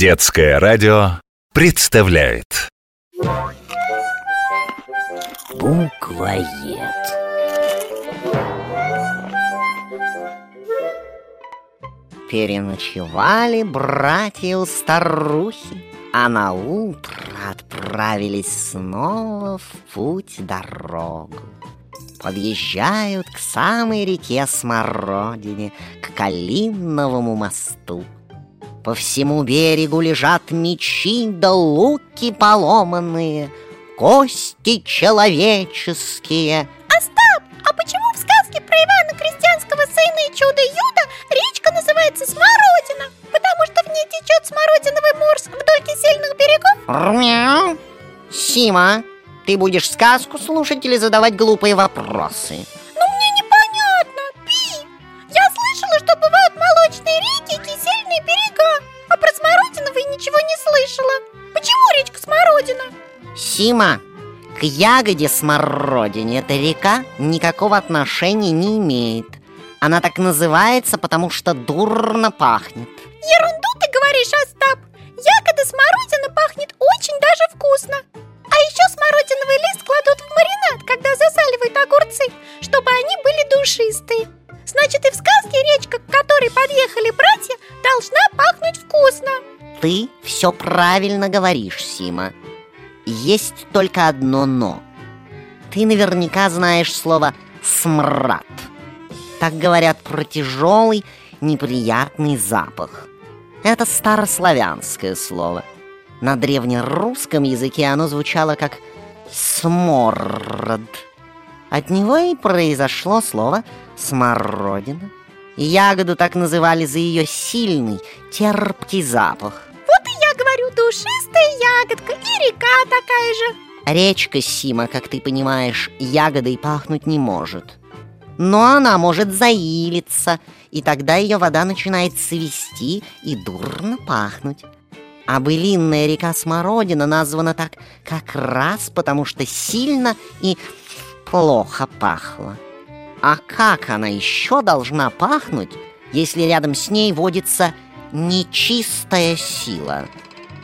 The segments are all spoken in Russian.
Детское радио представляет. Буквоед Переночевали братья у старухи А на утро отправились снова в путь дорогу. Подъезжают к самой реке Смородине К Калиновому мосту По всему берегу лежат мечи да луки поломанные Кости человеческие Остап, а почему в сказке про Ивана Крестьянского сына и чудо Юда речка называется Смородина? Потому что в ней течет смородиновый морс вдоль кисельных берегов? Мяу. Сима, ты будешь сказку слушать или задавать глупые вопросы? Смородина? Сима, к ягоде смородине эта река никакого отношения не имеет. Она так называется, потому что дурно пахнет. Ерунду ты говоришь, Остап Ягода смородина пахнет очень даже вкусно А еще смородиновый лист кладут в маринад, когда засаливают огурцы Чтобы они были душистые Значит, и в сказке речка, к которой подъехали братья, должна пахнуть вкусно Ты все правильно говоришь, Сима. Есть только одно «но». Ты наверняка знаешь слово «смрад». Так говорят про тяжелый, неприятный запах. Это старославянское слово. На древнерусском языке оно звучало как «сморд». От него и произошло слово «смородина». Ягоду так называли за ее сильный, терпкий запах. Душистая ягодка и река такая же Речка Сима, как ты понимаешь, ягодой пахнуть не может. Но она может заилиться, и тогда ее вода начинает свести и дурно пахнуть. А былинная река Смородина названа так как раз потому, что сильно и плохо пахла. А как она еще должна пахнуть, если рядом с ней водится нечистая сила?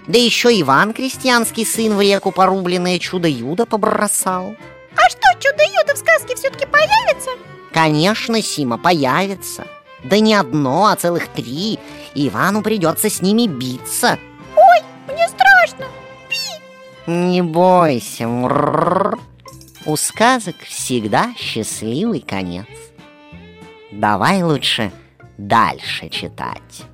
Да еще Иван, крестьянский сын, в реку порубленное чудо-юдо побросал. А что, чудо Юда в сказке все-таки появится? Конечно, Сима, появится. Да не одно, а целых три. Ивану придется с ними биться. Ой, мне страшно Пи! Не бойся, мрррр. У сказок всегда счастливый конец. Давай лучше дальше читать.